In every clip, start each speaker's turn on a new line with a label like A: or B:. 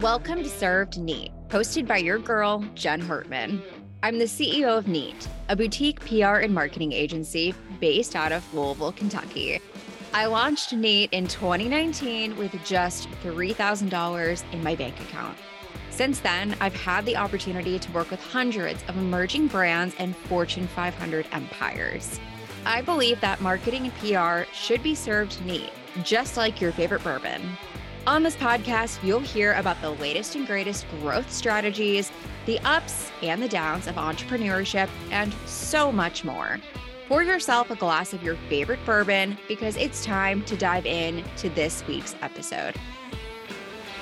A: Welcome to Served Neat, hosted by your girl, Jen Hartmann. I'm the CEO of Neat, a boutique PR and marketing agency based out of Louisville, Kentucky. I launched Neat in 2019 with just $3,000 in my bank account. Since then, I've had the opportunity to work with hundreds of emerging brands and Fortune 500 empires. I believe that marketing and PR should be served neat, just like your favorite bourbon. On this podcast, you'll hear about the latest and greatest growth strategies, the ups and the downs of entrepreneurship, and so much more. Pour yourself a glass of your favorite bourbon because it's time to dive in to this week's episode.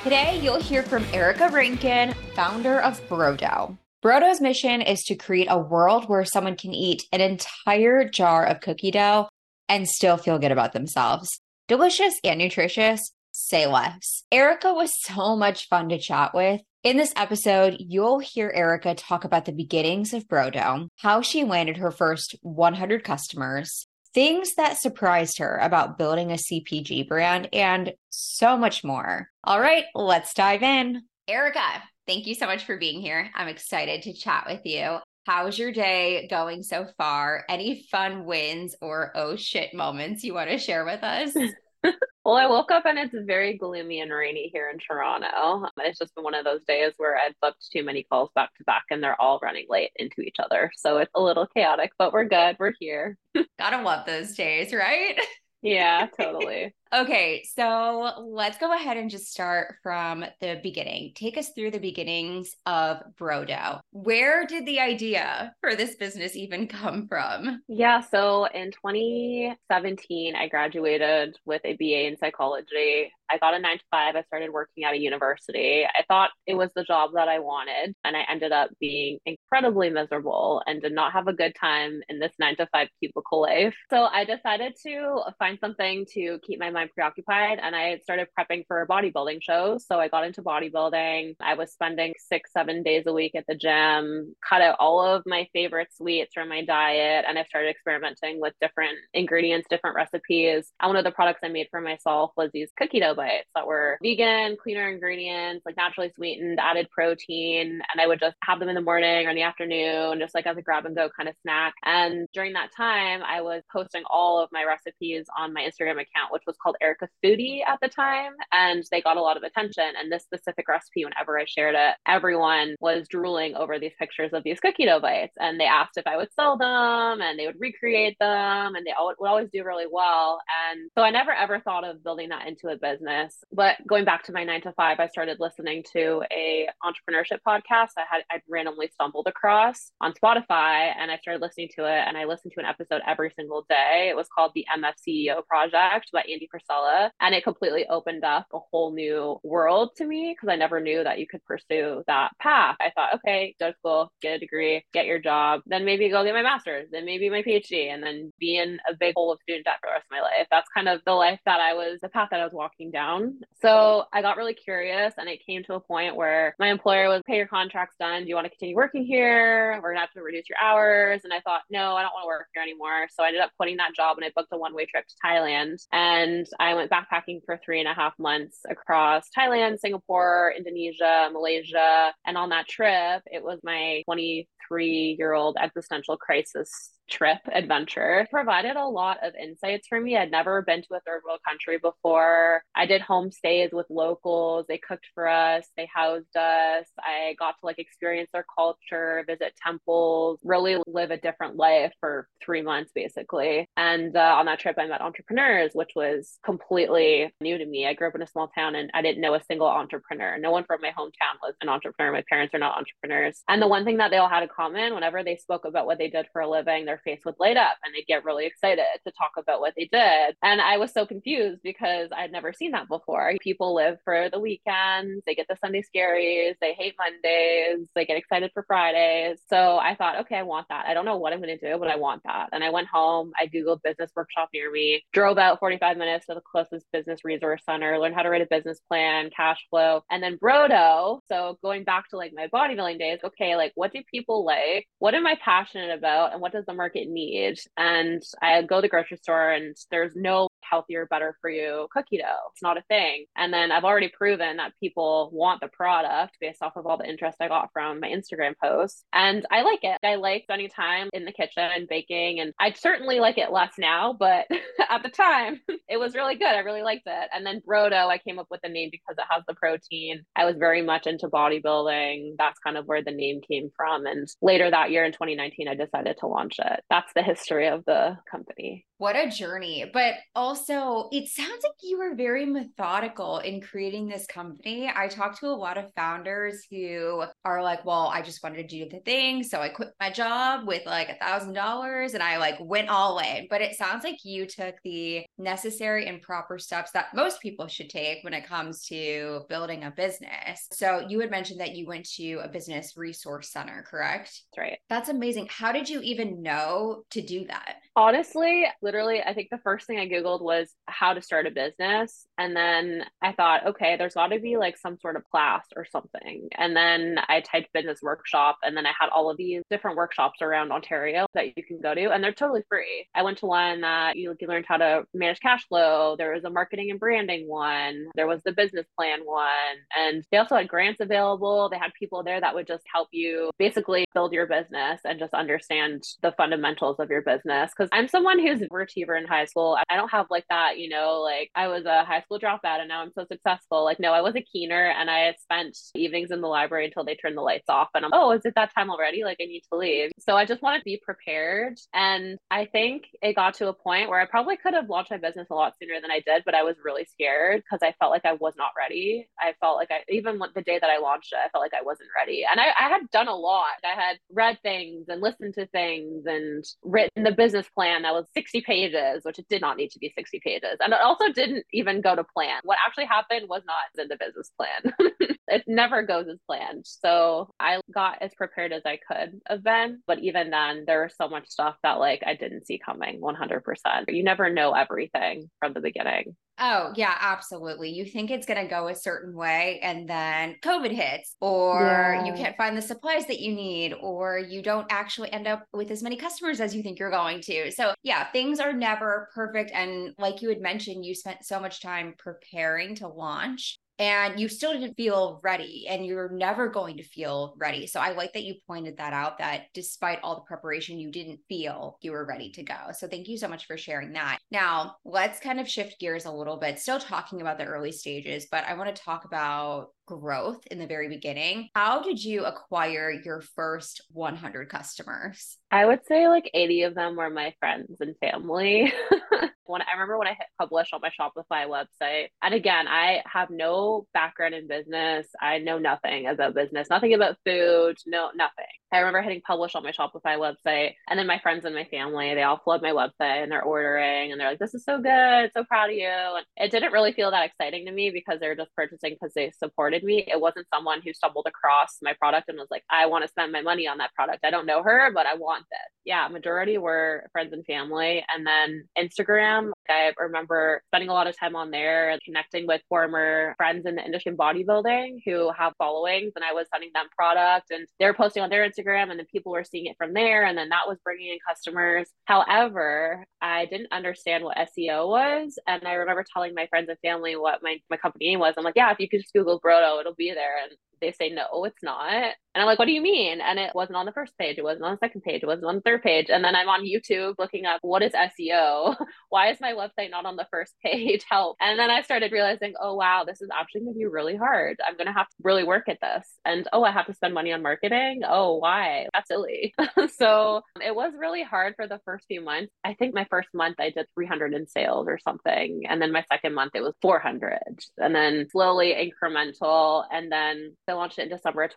A: Today, you'll hear from Erica Rankin, founder of Bro Dough. Brodo's mission is to create a world where someone can eat an entire jar of cookie dough and still feel good about themselves. Delicious and nutritious, say less. Erica was so much fun to chat with. In this episode, you'll hear Erica talk about the beginnings of Bro Dough, how she landed her first 100 customers, things that surprised her about building a CPG brand, and so much more. All right, let's dive in. Erica, thank you so much for being here. I'm excited to chat with you. How's your day going so far? Any fun wins or oh shit moments you want to share with us?
B: well, I woke up and it's very gloomy and rainy here in Toronto. It's just been one of those days where I've booked too many calls back to back and they're all running late into each other. So it's a little chaotic, but we're good. We're here.
A: Gotta love those days, right?
B: Yeah, totally.
A: Okay, so let's go ahead and just start from the beginning. Take us through the beginnings of Bro Dough. Where did the idea for this business even come from?
B: Yeah, so in 2017, I graduated with a BA in psychology. I got a nine to five. I started working at a university. I thought it was the job that I wanted, and I ended up being incredibly miserable and did not have a good time in this nine to five cubicle life. So I decided to find something to keep my mind preoccupied and I started prepping for bodybuilding shows. So I got into bodybuilding. I was spending six, seven days a week at the gym, cut out all of my favorite sweets from my diet, and I started experimenting with different ingredients, different recipes. And one of the products I made for myself was these cookie dough bites that were vegan, cleaner ingredients, like naturally sweetened, added protein. And I would just have them in the morning or in the afternoon, just like as a grab and go kind of snack. And during that time, I was posting all of my recipes on my Instagram account, which was called Erica Foodie at the time, and they got a lot of attention. And this specific recipe, whenever I shared it, everyone was drooling over these pictures of these cookie dough bites. And they asked if I would sell them, and they would recreate them, and they would always do really well. And so I never ever thought of building that into a business. But going back to my nine to five, I started listening to a entrepreneurship podcast I had I randomly stumbled across on Spotify, and I started listening to it. And I listened to an episode every single day. It was called the MF CEO Project by Andy Frisella. And it completely opened up a whole new world to me because I never knew that you could pursue that path. I thought, okay, go to school, get a degree, get your job, then maybe go get my master's, then maybe my PhD, and then be in a big hole of student debt for the rest of my life. That's kind of the life that I was, the path that I was walking down. So I got really curious and it came to a point where my employer was, pay your contract's done. Do you want to continue working here? We're going to have to reduce your hours. And I thought, no, I don't want to work here anymore. So I ended up quitting that job and I booked a one way trip to Thailand. And I went backpacking for three and a half months across Thailand, Singapore, Indonesia, Malaysia. And on that trip, it was my 23 year old existential crisis trip adventure provided a lot of insights for me. I'd never been to a third world country before. I did homestays with locals. They cooked for us, they housed us. I got to like experience their culture, visit temples, really live a different life for three months basically. And uh, on that trip, I met entrepreneurs, which was completely new to me. I grew up in a small town and I didn't know a single entrepreneur. No one from my hometown was an entrepreneur. My parents are not entrepreneurs. And the one thing that they all had in common, whenever they spoke about what they did for a living, their face would light up and they'd get really excited to talk about what they did. And I was so confused because I'd never seen that before. People live for the weekends, they get the Sunday scaries, they hate Mondays, they get excited for Fridays. So I thought, okay, I want that. I don't know what I'm going to do, but I want that. And I went home, I Googled business workshop near me, drove out 45 minutes to the closest business resource center, learned how to write a business plan, cash flow, and then Bro Dough. So going back to like my bodybuilding days, okay, like what do people like? What am I passionate about? And what does the market need. And I go to the grocery store and there's no healthier, better for you cookie dough. It's not a thing. And then I've already proven that people want the product based off of all the interest I got from my Instagram posts. And I like it. I like spending time in the kitchen and baking. And I certainly like it less now, but at the time, it was really good. I really liked it. And then Bro Dough, I came up with the name because it has the protein. I was very much into bodybuilding. That's kind of where the name came from. And later that year in 2019, I decided to launch it. That's the history of the company.
A: What a journey. But also, it sounds like you were very methodical in creating this company. I talked to a lot of founders who are like, well, I just wanted to do the thing. So I quit my job with like a thousand dollars and I like went all in. But it sounds like you took the necessary and proper steps that most people should take when it comes to building a business. So you had mentioned that you went to a business resource center, correct?
B: That's right.
A: That's amazing. How did you even know to do that?
B: Honestly, literally, I think the first thing I Googled was how to start a business. And then I thought, okay, there's got to be like some sort of class or something. And then I typed business workshop. And then I had all of these different workshops around Ontario that you can go to. And they're totally free. I went to one that you, you learned how to manage cash flow. There was a marketing and branding one. There was the business plan one. And they also had grants available. They had people there that would just help you basically build your business and just understand the fundamentals of your business. Cause I'm someone who's a achiever in high school. I don't have like that, you know, like I was a high school dropout and now I'm so successful. Like, no, I was a keener and I spent evenings in the library until they turned the lights off. And I'm, oh, is it that time already? Like, I need to leave. So I just want to be prepared. And I think it got to a point where I probably could have launched my business a lot sooner than I did, but I was really scared because I felt like I was not ready. I felt like I, even the day that I launched it, I felt like I wasn't ready. And I, I had done a lot. I had read things and listened to things and written the business plan that was 60 pages, which it did not need to be 60 pages. And it also didn't even go to plan. What actually happened was not in the business plan. it never goes as planned. So I got as prepared as I could been. But even then, there was so much stuff that like I didn't see coming 100%. You never know everything from the beginning.
A: Oh, yeah, absolutely. You think it's going to go a certain way, and then COVID hits, or yeah. you can't find the supplies that you need, or you don't actually end up with as many customers as you think you're going to. So, yeah, things are never perfect. And like you had mentioned, you spent so much time preparing to launch and you still didn't feel ready and you're never going to feel ready. So I like that you pointed that out that despite all the preparation, you didn't feel you were ready to go. So thank you so much for sharing that. Now, let's kind of shift gears a little bit, still talking about the early stages, but I want to talk about growth in the very beginning. How did you acquire your first 100 customers?
B: I would say like 80 of them were my friends and family. when I remember when I hit publish on my Shopify website, and again, I have no background in business. I know nothing about business, nothing about food, no nothing. I remember hitting publish on my Shopify website, and then my friends and my family, they all flood my website and they're ordering, and they're like, "This is so good, so proud of you." And it didn't really feel that exciting to me because they were just purchasing because they supported me. It wasn't someone who stumbled across my product and was like, "I want to spend my money on that product." I don't know her, but I want this. Yeah, majority were friends and family, and then Instagram. I remember spending a lot of time on there connecting with former friends in the industry in bodybuilding who have followings, and I was sending them product, and they were posting on their Instagram Instagram and then people were seeing it from there and then that was bringing in customers. However, I didn't understand what SEO was and I remember telling my friends and family what my my company name was. I'm like, yeah, if you could just Google Bro Dough, it'll be there and they say no, it's not. And I'm like, what do you mean? And it wasn't on the first page. It wasn't on the second page. It wasn't on the third page. And then I'm on YouTube looking up what is SEO? Why is my website not on the first page? Help. And then I started realizing, oh, wow, this is actually going to be really hard. I'm going to have to really work at this. And oh, I have to spend money on marketing. Oh, why? That's silly. so it was really hard for the first few months. I think my first month I did 300 in sales or something. And then my second month it was 400. And then slowly incremental. And then I launched it in December of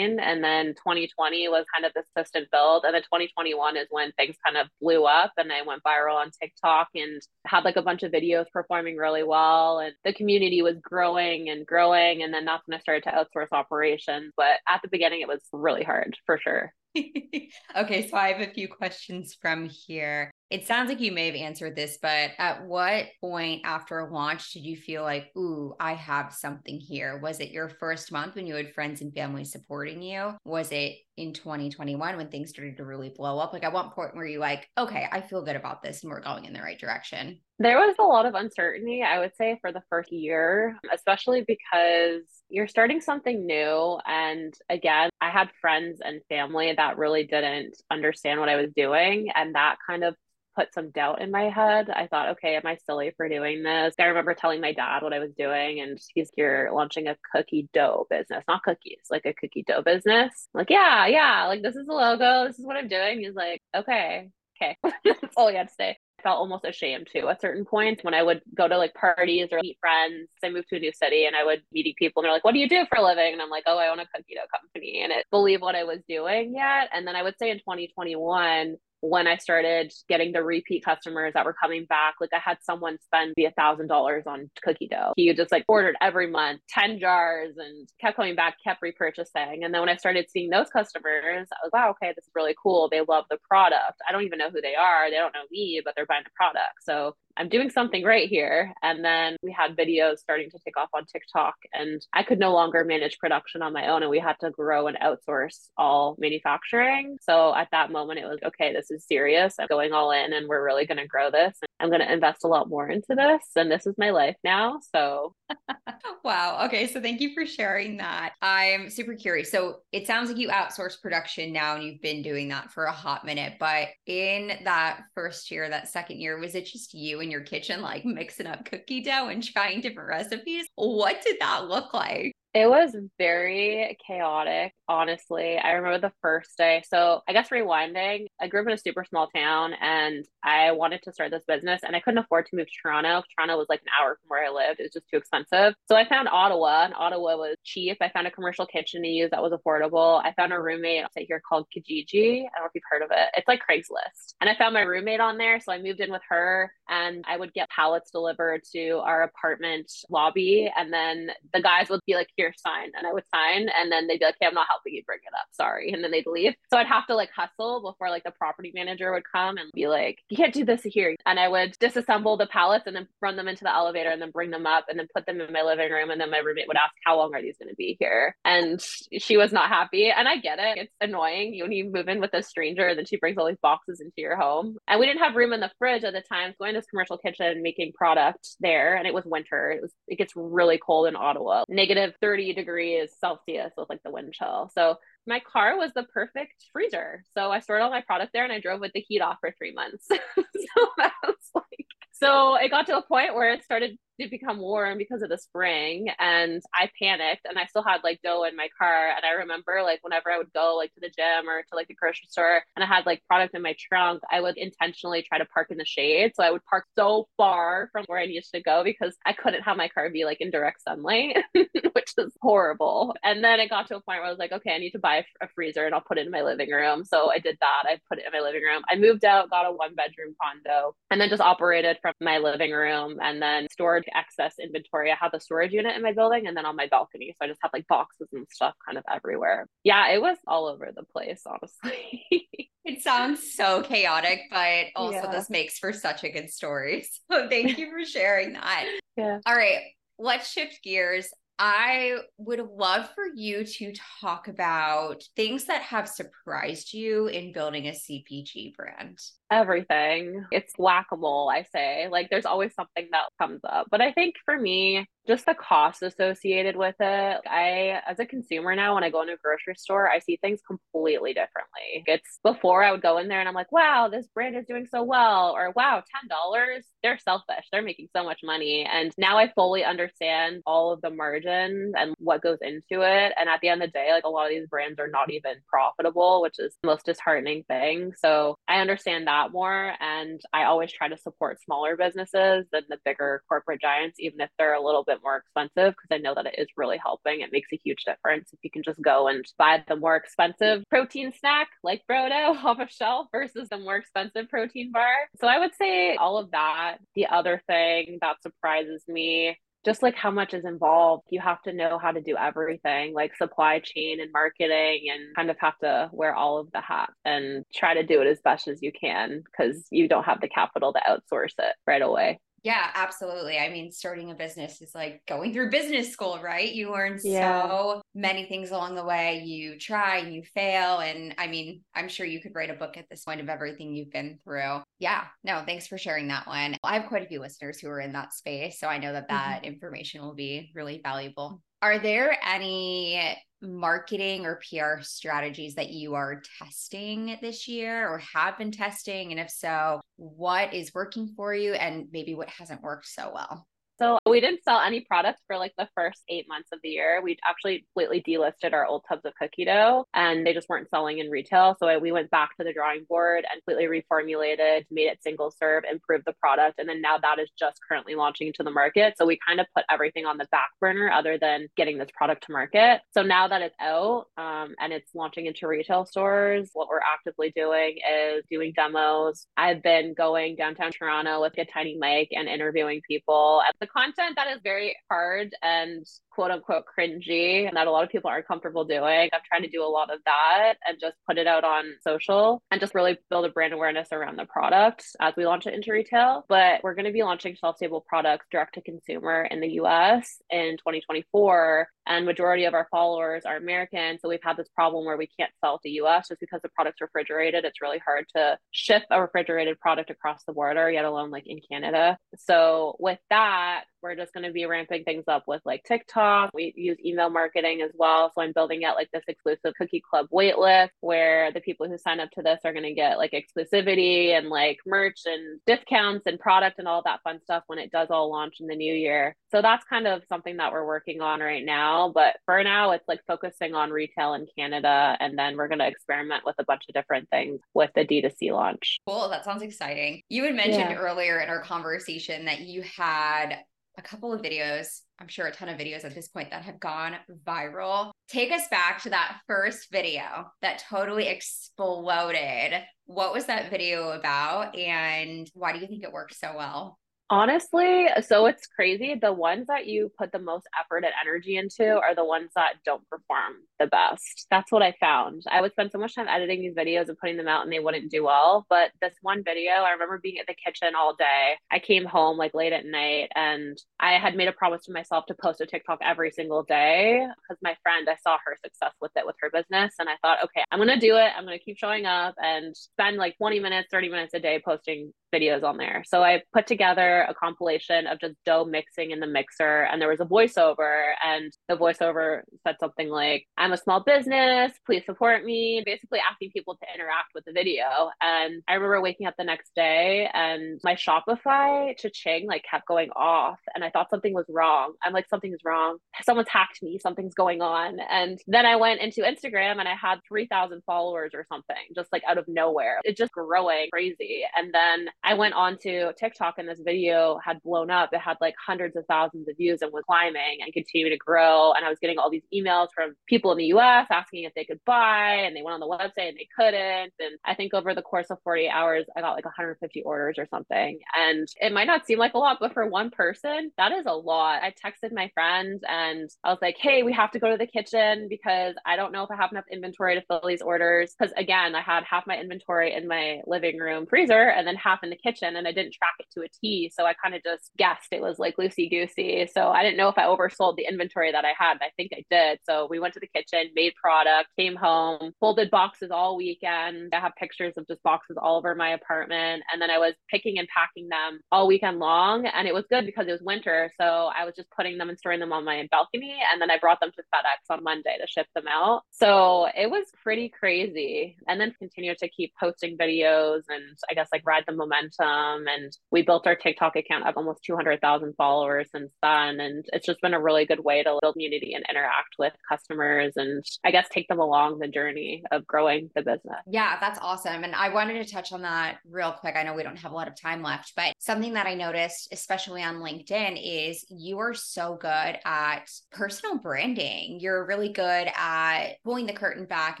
B: 2019 and then 2020 was kind of this assistant build and then 2021 is when things kind of blew up and I went viral on TikTok and had like a bunch of videos performing really well and the community was growing and growing and then that's when I started to outsource operations but at the beginning it was really hard for sure
A: okay, so I have a few questions from here. It sounds like you may have answered this, but at what point after launch did you feel like, ooh, I have something here? Was it your first month when you had friends and family supporting you? Was it in 2021 when things started to really blow up? Like at what point were you like, okay, I feel good about this and we're going in the right direction?
B: There was a lot of uncertainty, I would say, for the first year, especially because you're starting something new. And again, I had friends and family that really didn't understand what I was doing. And that kind of put some doubt in my head. I thought, okay, am I silly for doing this? I remember telling my dad what I was doing, and he's here launching a cookie dough business, not cookies, like a cookie dough business. I'm like, yeah, yeah, like this is the logo, this is what I'm doing. He's like, okay, okay. That's all he had to say. I felt almost ashamed too at certain points when I would go to like parties or meet friends. I moved to a new city and I would meeting people and they're like, What do you do for a living? And I'm like, Oh, I own a cookie dough company and it believe what I was doing yet. And then I would say in 2021, when I started getting the repeat customers that were coming back, like I had someone spend a thousand dollars on cookie dough. He just like ordered every month 10 jars and kept coming back, kept repurchasing. And then when I started seeing those customers, I was wow, okay, this is really cool. They love the product. I don't even know who they are. They don't know me, but they're buying the product. So I'm doing something right here. And then we had videos starting to take off on TikTok, and I could no longer manage production on my own. And we had to grow and outsource all manufacturing. So at that moment, it was okay, this is serious. I'm going all in, and we're really going to grow this. I'm going to invest a lot more into this. And this is my life now. So,
A: wow. Okay. So, thank you for sharing that. I'm super curious. So, it sounds like you outsource production now, and you've been doing that for a hot minute. But in that first year, that second year, was it just you? In your kitchen, like mixing up cookie dough and trying different recipes. What did that look like?
B: It was very chaotic, honestly. I remember the first day. So, I guess rewinding, I grew up in a super small town and I wanted to start this business and I couldn't afford to move to Toronto. Toronto was like an hour from where I lived. It was just too expensive. So, I found Ottawa and Ottawa was cheap. I found a commercial kitchen to use that was affordable. I found a roommate out here called Kijiji. I don't know if you've heard of it. It's like Craigslist. And I found my roommate on there. So, I moved in with her and I would get pallets delivered to our apartment lobby. And then the guys would be like, here, sign. And I would sign. And then they'd be like, hey, I'm not helping you bring it up. Sorry. And then they'd leave. So I'd have to like hustle before like the property manager would come and be like, you can't do this here. And I would disassemble the pallets and then run them into the elevator and then bring them up and then put them in my living room. And then my roommate would ask, how long are these going to be here? And she was not happy. And I get it. It's annoying when you move in with a stranger and then she brings all these boxes into your home. And we didn't have room in the fridge at the time. Going to this commercial kitchen making product there. And it was winter. It was, it gets really cold in Ottawa, negative 30 degrees degrees Celsius with like the wind chill. So my car was the perfect freezer. So I stored all my product there and I drove with the heat off for three months. so that was like, so it got to a point where it started to become warm because of the spring and I panicked and I still had like dough in my car and I remember like whenever I would go like to the gym or to like the grocery store and I had like product in my trunk I would intentionally try to park in the shade so I would park so far from where I needed to go because I couldn't have my car be like in direct sunlight which is horrible. And then it got to a point where I was like okay I need to buy a freezer and I'll put it in my living room. So I did that. I put it in my living room. I moved out got a one bedroom condo and then just operated from my living room and then stored excess inventory. I have a storage unit in my building and then on my balcony. So I just have like boxes and stuff kind of everywhere. Yeah, it was all over the place, honestly.
A: it sounds so chaotic, but also yeah. this makes for such a good story. So thank you for sharing that.
B: Yeah.
A: All right. Let's shift gears. I would love for you to talk about things that have surprised you in building a CPG brand.
B: Everything. It's whack a mole, I say. Like, there's always something that comes up. But I think for me, just the cost associated with it. I, as a consumer now, when I go into a grocery store, I see things completely differently. It's before I would go in there and I'm like, wow, this brand is doing so well, or wow, $10, they're selfish. They're making so much money. And now I fully understand all of the margins and what goes into it. And at the end of the day, like a lot of these brands are not even profitable, which is the most disheartening thing. So I understand that more. And I always try to support smaller businesses than the bigger corporate giants, even if they're a little bit more expensive because I know that it is really helping. It makes a huge difference if you can just go and buy the more expensive protein snack like Bro Dough off a shelf versus the more expensive protein bar. So I would say all of that. The other thing that surprises me just like how much is involved. You have to know how to do everything, like supply chain and marketing, and kind of have to wear all of the hats and try to do it as best as you can because you don't have the capital to outsource it right away.
A: Yeah, absolutely. I mean, starting a business is like going through business school, right? You learn yeah. so many things along the way. You try and you fail. And I mean, I'm sure you could write a book at this point of everything you've been through. Yeah, no, thanks for sharing that one. I have quite a few listeners who are in that space. So I know that that mm-hmm. information will be really valuable. Are there any marketing or PR strategies that you are testing this year or have been testing? And if so, what is working for you and maybe what hasn't worked so well?
B: So we didn't sell any products for like the first eight months of the year. We actually completely delisted our old tubs of cookie dough and they just weren't selling in retail. So we went back to the drawing board and completely reformulated, made it single serve, improved the product. And then now that is just currently launching into the market. So we kind of put everything on the back burner other than getting this product to market. So now that it's out um, and it's launching into retail stores, what we're actively doing is doing demos. I've been going downtown Toronto with a tiny mic and interviewing people. And the content that is very hard and quote unquote cringy and that a lot of people aren't comfortable doing. I'm trying to do a lot of that and just put it out on social and just really build a brand awareness around the product as we launch it into retail. But we're going to be launching shelf stable products direct to consumer in the US in 2024 and majority of our followers are American. So we've had this problem where we can't sell to US just because the product's refrigerated. It's really hard to ship a refrigerated product across the border, yet alone like in Canada. So with that, we're just going to be ramping things up with like TikTok. We use email marketing as well. So I'm building out like this exclusive cookie club waitlist where the people who sign up to this are going to get like exclusivity and like merch and discounts and product and all that fun stuff when it does all launch in the new year. So that's kind of something that we're working on right now. But for now, it's like focusing on retail in Canada. And then we're going to experiment with a bunch of different things with the D2C launch.
A: Cool. That sounds exciting. You had mentioned yeah. earlier in our conversation that you had a couple of videos, I'm sure a ton of videos at this point that have gone viral. Take us back to that first video that totally exploded. What was that video about and why do you think it worked so well?
B: Honestly, so it's crazy. The ones that you put the most effort and energy into are the ones that don't perform the best. That's what I found. I would spend so much time editing these videos and putting them out and they wouldn't do well. But this one video, I remember being at the kitchen all day. I came home like late at night and I had made a promise to myself to post a TikTok every single day because my friend, I saw her success with it with her business. And I thought, okay, I'm going to do it. I'm going to keep showing up and spend like 20 minutes, 30 minutes a day posting videos on there. So I put together a compilation of just dough mixing in the mixer and there was a voiceover and the voiceover said something like, I'm a small business, please support me, basically asking people to interact with the video. And I remember waking up the next day and my Shopify cha-ching like kept going off and I thought something was wrong. I'm like, something's wrong. Someone's hacked me, something's going on. And then I went into Instagram and I had 3,000 followers or something, just like out of nowhere. It's just growing crazy. And then I went on to TikTok and this video had blown up. It had like hundreds of thousands of views and was climbing and continuing to grow. And I was getting all these emails from people in the US asking if they could buy and they went on the website and they couldn't. And I think over the course of 48 hours, I got like 150 orders or something. And it might not seem like a lot, but for one person, that is a lot. I texted my friends and I was like, hey, we have to go to the kitchen because I don't know if I have enough inventory to fill these orders. Because again, I had half my inventory in my living room freezer and then half in the kitchen and I didn't track it to a T. So I kind of just guessed it was like loosey goosey. So I didn't know if I oversold the inventory that I had. I think I did. So we went to the kitchen, made product, came home, folded boxes all weekend. I have pictures of just boxes all over my apartment. And then I was picking and packing them all weekend long. And it was good because it was winter. So I was just putting them and storing them on my balcony. And then I brought them to FedEx on Monday to ship them out. So it was pretty crazy. And then continue to keep posting videos and I guess like ride the momentum. And we built our TikTok account up almost 200,000 followers since then. And it's just been a really good way to build community and interact with customers and I guess take them along the journey of growing the business.
A: Yeah, that's awesome. And I wanted to touch on that real quick. I know we don't have a lot of time left, but something that I noticed, especially on LinkedIn, is you are so good at personal branding. You're really good at pulling the curtain back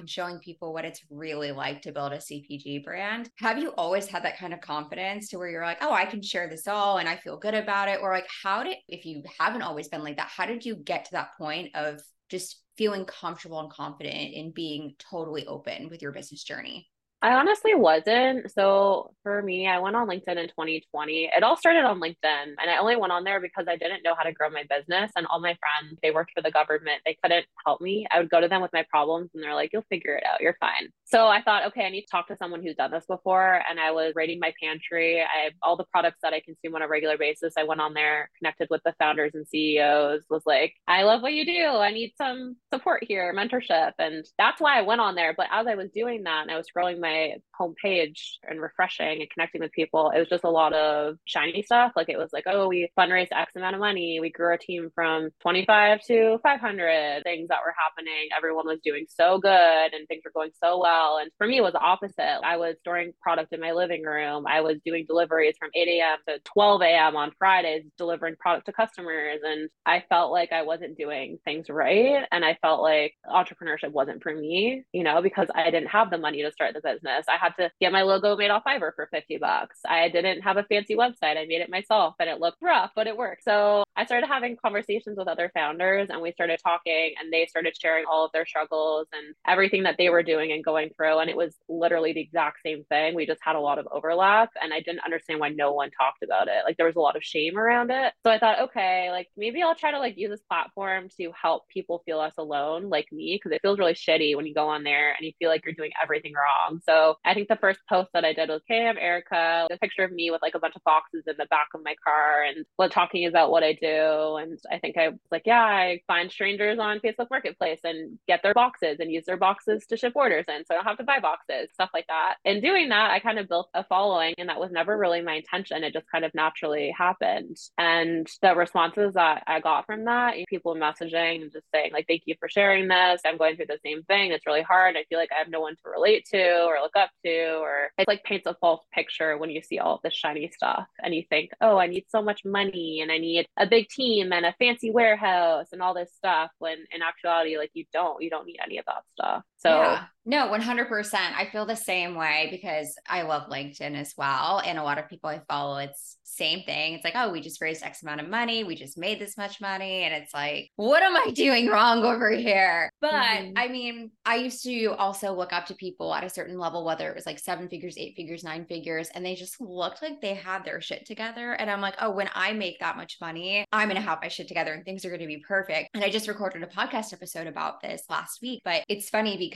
A: and showing people what it's really like to build a CPG brand. Have you always had that kind of confidence? Confidence to where you're like, oh, I can share this all and I feel good about it? Or like, how did, if you haven't always been like that, how did you get to that point of just feeling comfortable and confident in being totally open with your business journey?
B: I honestly wasn't. So for me, I went on LinkedIn in 2020. It all started on LinkedIn and I only went on there because I didn't know how to grow my business. And all my friends, they worked for the government. They couldn't help me. I would go to them with my problems and they're like, you'll figure it out. You're fine. So I thought, okay, I need to talk to someone who's done this before. And I was rating my pantry. I have all the products that I consume on a regular basis. I went on there, connected with the founders and CEOs, was like, I love what you do. I need some support here, mentorship. And that's why I went on there. But as I was doing that and I was scrolling my my homepage and refreshing and connecting with people, it was just a lot of shiny stuff. Like it was like, oh, we fundraised X amount of money. We grew our team from 25 to 500. Things that were happening. Everyone was doing so good and things were going so well. And for me, it was the opposite. I was storing product in my living room. I was doing deliveries from 8 a.m. to 12 a.m. on Fridays, delivering product to customers. And I felt like I wasn't doing things right. And I felt like entrepreneurship wasn't for me, you know, because I didn't have the money to start the business business. I had to get my logo made off Fiverr for 50 bucks. I didn't have a fancy website. I made it myself and it looked rough, but it worked. So I started having conversations with other founders and we started talking and they started sharing all of their struggles and everything that they were doing and going through. And it was literally the exact same thing. We just had a lot of overlap and I didn't understand why no one talked about it. Like there was a lot of shame around it. So I thought, okay, like maybe I'll try to like use this platform to help people feel less alone like me because it feels really shitty when you go on there and you feel like you're doing everything wrong. So I think the first post that I did was, Hey, I'm Erica. A picture of me with like a bunch of boxes in the back of my car and what talking about what I do. And I think I was like, Yeah, I find strangers on Facebook Marketplace and get their boxes and use their boxes to ship orders in. So I don't have to buy boxes, stuff like that. And doing that, I kind of built a following and that was never really my intention. It just kind of naturally happened. And the responses that I got from that, people messaging and just saying, like, thank you for sharing this. I'm going through the same thing. It's really hard. I feel like I have no one to relate to or look up to, or it like paints a false picture when you see all this shiny stuff and you think, oh, I need so much money and I need a big team and a fancy warehouse and all this stuff. When in actuality, like you don't, you don't need any of that stuff. So yeah.
A: No, 100%. I feel the same way because I love LinkedIn as well. And a lot of people I follow, it's same thing. It's like, oh, we just raised X amount of money. We just made this much money. And it's like, what am I doing wrong over here? But mm-hmm. I mean, I used to also look up to people at a certain level, whether it was like seven figures, eight figures, nine figures, and they just looked like they had their shit together. And I'm like, oh, when I make that much money, I'm going to have my shit together and things are going to be perfect. And I just recorded a podcast episode about this last week. But it's funny because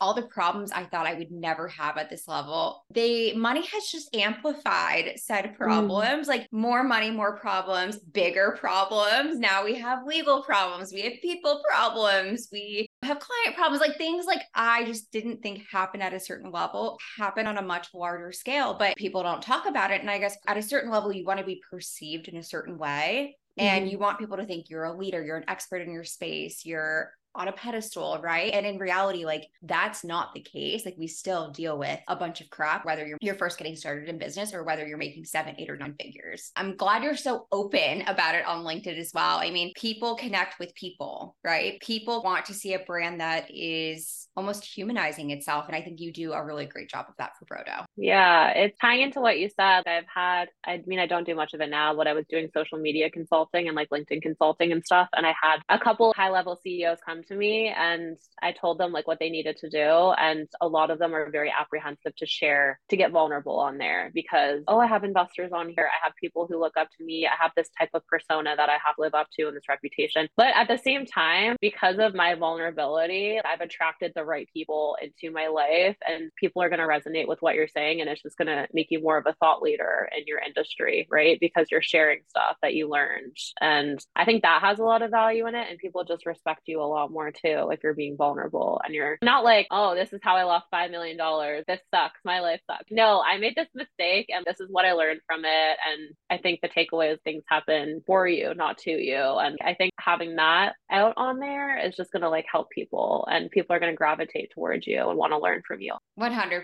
A: all the problems I thought I would never have at this level, they money has just amplified said mm. problems, mm. like more money, more problems, bigger problems. Now we have legal problems, we have people problems, we have client problems, like things like I just didn't think happen at a certain level happen on a much larger scale, but people don't talk about it. And I guess at a certain level, you want to be perceived in a certain way. And mm-hmm. you want people to think you're a leader, you're an expert in your space, you're on a pedestal, right? And in reality, like that's not the case. Like we still deal with a bunch of crap, whether you're you're first getting started in business or whether you're making seven, eight, or nine figures. I'm glad you're so open about it on LinkedIn as well. I mean, people connect with people, right? People want to see a brand that is almost humanizing itself. And I think you do a really great job of that for Bro Dough.
B: Yeah, it's tying into what you said. I've had, I mean, I don't do much of it now, but I was doing social media consulting and like LinkedIn consulting and stuff. And I had a couple high level CEOs come to me and I told them like what they needed to do. And a lot of them are very apprehensive to share, to get vulnerable on there because, oh, I have investors on here. I have people who look up to me. I have this type of persona that I have live up to and this reputation. But at the same time, because of my vulnerability, I've attracted the right people into my life and people are going to resonate with what you're saying. And it's just going to make you more of a thought leader in your industry, right? Because you're sharing stuff that you learned. And I think that has a lot of value in it. And people just respect you a lot more too if you're being vulnerable and you're not like, oh, this is how I lost $5 million. This sucks. My life sucks. No, I made this mistake and this is what I learned from it. And I think the takeaway is things happen for you, not to you. And I think having that out on there is just going to like help people and people are going to gravitate towards you and want to learn from you.
A: 100%.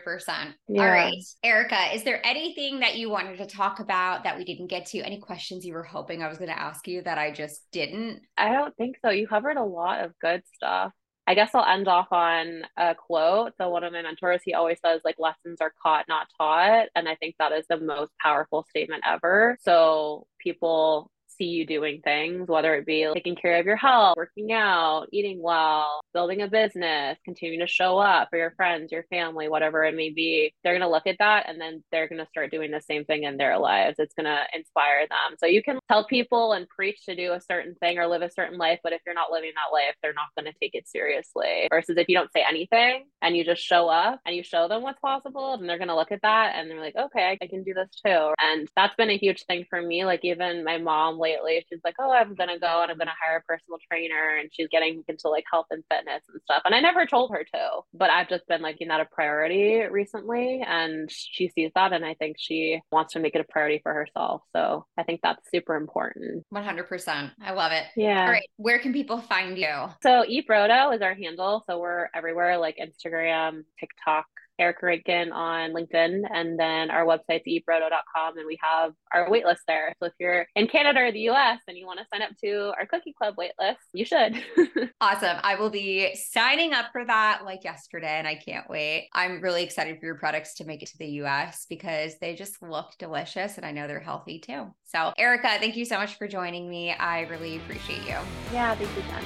A: Yeah. All right. Erica, is there anything that you wanted to talk about that we didn't get to? Any questions you were hoping I was going to ask you that I just didn't?
B: I don't think so. You covered a lot of good stuff. I guess I'll end off on a quote. So one of my mentors, he always says like lessons are caught, not taught. And I think that is the most powerful statement ever. So people see you doing things, whether it be taking care of your health, working out, eating well, building a business, continuing to show up for your friends, your family, whatever it may be, they're going to look at that and then they're going to start doing the same thing in their lives. It's going to inspire them. So you can tell people and preach to do a certain thing or live a certain life, but if you're not living that life, they're not going to take it seriously. Versus if you don't say anything and you just show up and you show them what's possible, then they're going to look at that and they're like, okay, I can do this too. And that's been a huge thing for me. Like even my mom lately, she's like, oh, I'm going to go and I'm to hire a personal trainer and she's getting into like health and fitness and stuff. And I never told her to, but I've just been like, making that a priority recently. And she sees that. And I think she wants to make it a priority for herself. So I think that's super important.
A: 100%. I love it.
B: Yeah.
A: All right. Where can people find you?
B: So Eat Bro Dough is our handle. So we're everywhere like Instagram, TikTok, Erica Rankin on LinkedIn. And then our website's eatbrodough.com and we have our waitlist there. So if you're in Canada or the US and you want to sign up to our cookie club waitlist, you should.
A: awesome. I will be signing up for that like yesterday and I can't wait. I'm really excited for your products to make it to the US because they just look delicious and I know they're healthy too. So Erica, thank you so much for joining me. I really appreciate you.
B: Yeah, thank you, Jen.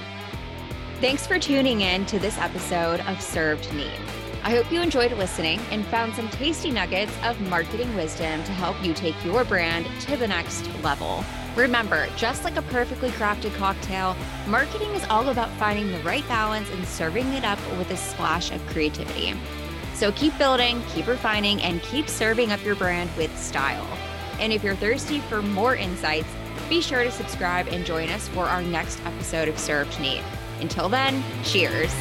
A: Thanks for tuning in to this episode of Served Neat. I hope you enjoyed listening and found some tasty nuggets of marketing wisdom to help you take your brand to the next level. Remember, just like a perfectly crafted cocktail, marketing is all about finding the right balance and serving it up with a splash of creativity. So keep building, keep refining, and keep serving up your brand with style. And if you're thirsty for more insights, be sure to subscribe and join us for our next episode of Served Neat. Until then, cheers.